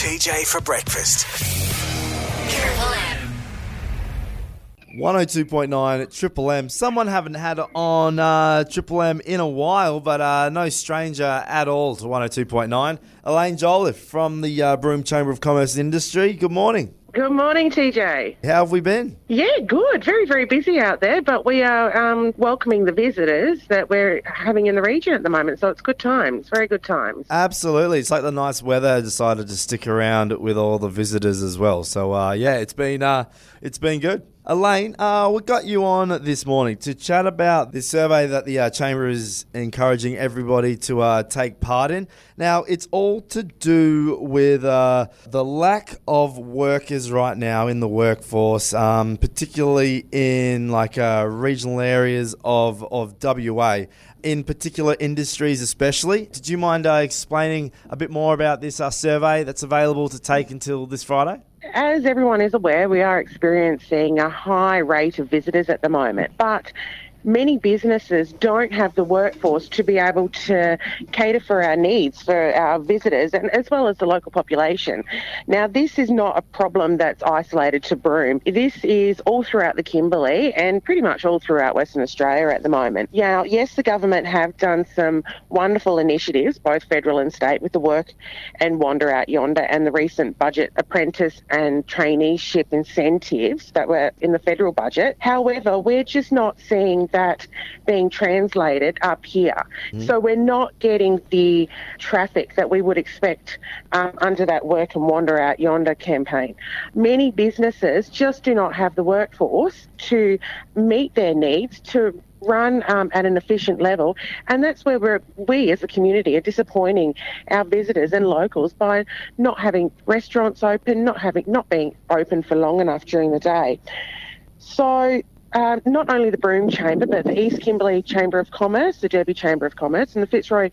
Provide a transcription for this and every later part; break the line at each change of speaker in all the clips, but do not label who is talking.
TJ for breakfast.
Triple M.
102.9 Triple M. Someone haven't had it on uh, Triple M in a while, but uh, no stranger at all to 102.9. Elaine Jolliffe from the uh, Broome Chamber of Commerce and Industry. Good morning.
Good morning, TJ.
How have we been?
Yeah, good. Very, very busy out there, but we are um, welcoming the visitors that we're having in the region at the moment. So it's good times, very good times.
Absolutely. It's like the nice weather decided to stick around with all the visitors as well. So uh, yeah, it's been uh, it's been good. Elaine, uh, we got you on this morning to chat about this survey that the uh, Chamber is encouraging everybody to uh, take part in. Now, it's all to do with uh, the lack of workers right now in the workforce, um, particularly in like uh, regional areas of, of WA in particular industries, especially. Did you mind uh, explaining a bit more about this survey that's available to take until this Friday?
As everyone is aware, we are experiencing a high rate of visitors at the moment, but many businesses don't have the workforce to be able to cater for our needs for our visitors and as well as the local population. Now, this is not a problem that's isolated to Broome. This is all throughout the Kimberley and pretty much all throughout Western Australia at the moment. Now, yes, the government have done some wonderful initiatives, both federal and state, with the work and wander out yonder and the recent budget apprentice and traineeship incentives that were in the federal budget. However, we're just not seeing that being translated up here. So we're not getting the traffic that we would expect um, under that Work and Wander Out Yonder campaign. Many businesses just do not have the workforce to meet their needs, to run um, at an efficient level, and that's where we're, we as a community are disappointing our visitors and locals by not having restaurants open, not having not being open for long enough during the day. So um, not only the Broome Chamber, but the East Kimberley Chamber of Commerce, the Derby Chamber of Commerce, and the Fitzroy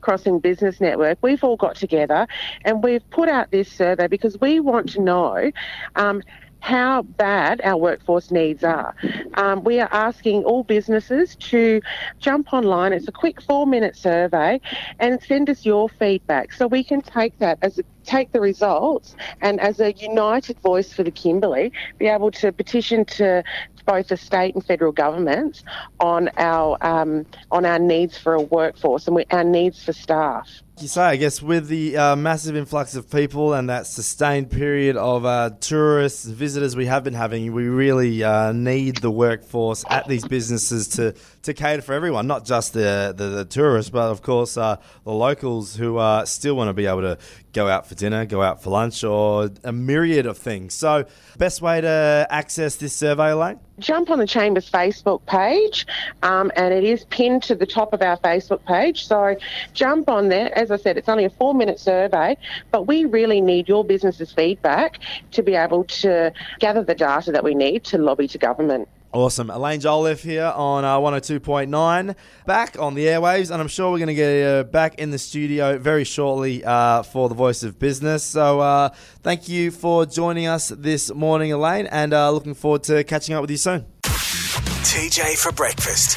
Crossing Business Network, we've all got together and we've put out this survey because we want to know. Um, how bad our workforce needs are. Um, we are asking all businesses to jump online. It's a quick four minute survey and send us your feedback so we can take that as a, take the results and as a united voice for the Kimberley, be able to petition to both the state and federal governments on our um, on our needs for a workforce and we, our needs for staff.
You say, I guess, with the uh, massive influx of people and that sustained period of uh, tourists, visitors we have been having, we really uh, need the workforce at these businesses to, to cater for everyone, not just the, the, the tourists, but of course uh, the locals who uh, still want to be able to go out for dinner, go out for lunch, or a myriad of things. So, best way to access this survey, Elaine?
Jump on the Chamber's Facebook page, um, and it is pinned to the top of our Facebook page. So jump on there. As I said, it's only a four minute survey, but we really need your business's feedback to be able to gather the data that we need to lobby to government.
Awesome. Elaine Jolliffe here on uh, 102.9, back on the airwaves, and I'm sure we're going to get uh, back in the studio very shortly uh, for the Voice of Business. So uh, thank you for joining us this morning, Elaine, and uh, looking forward to catching up with you soon.
TJ for breakfast.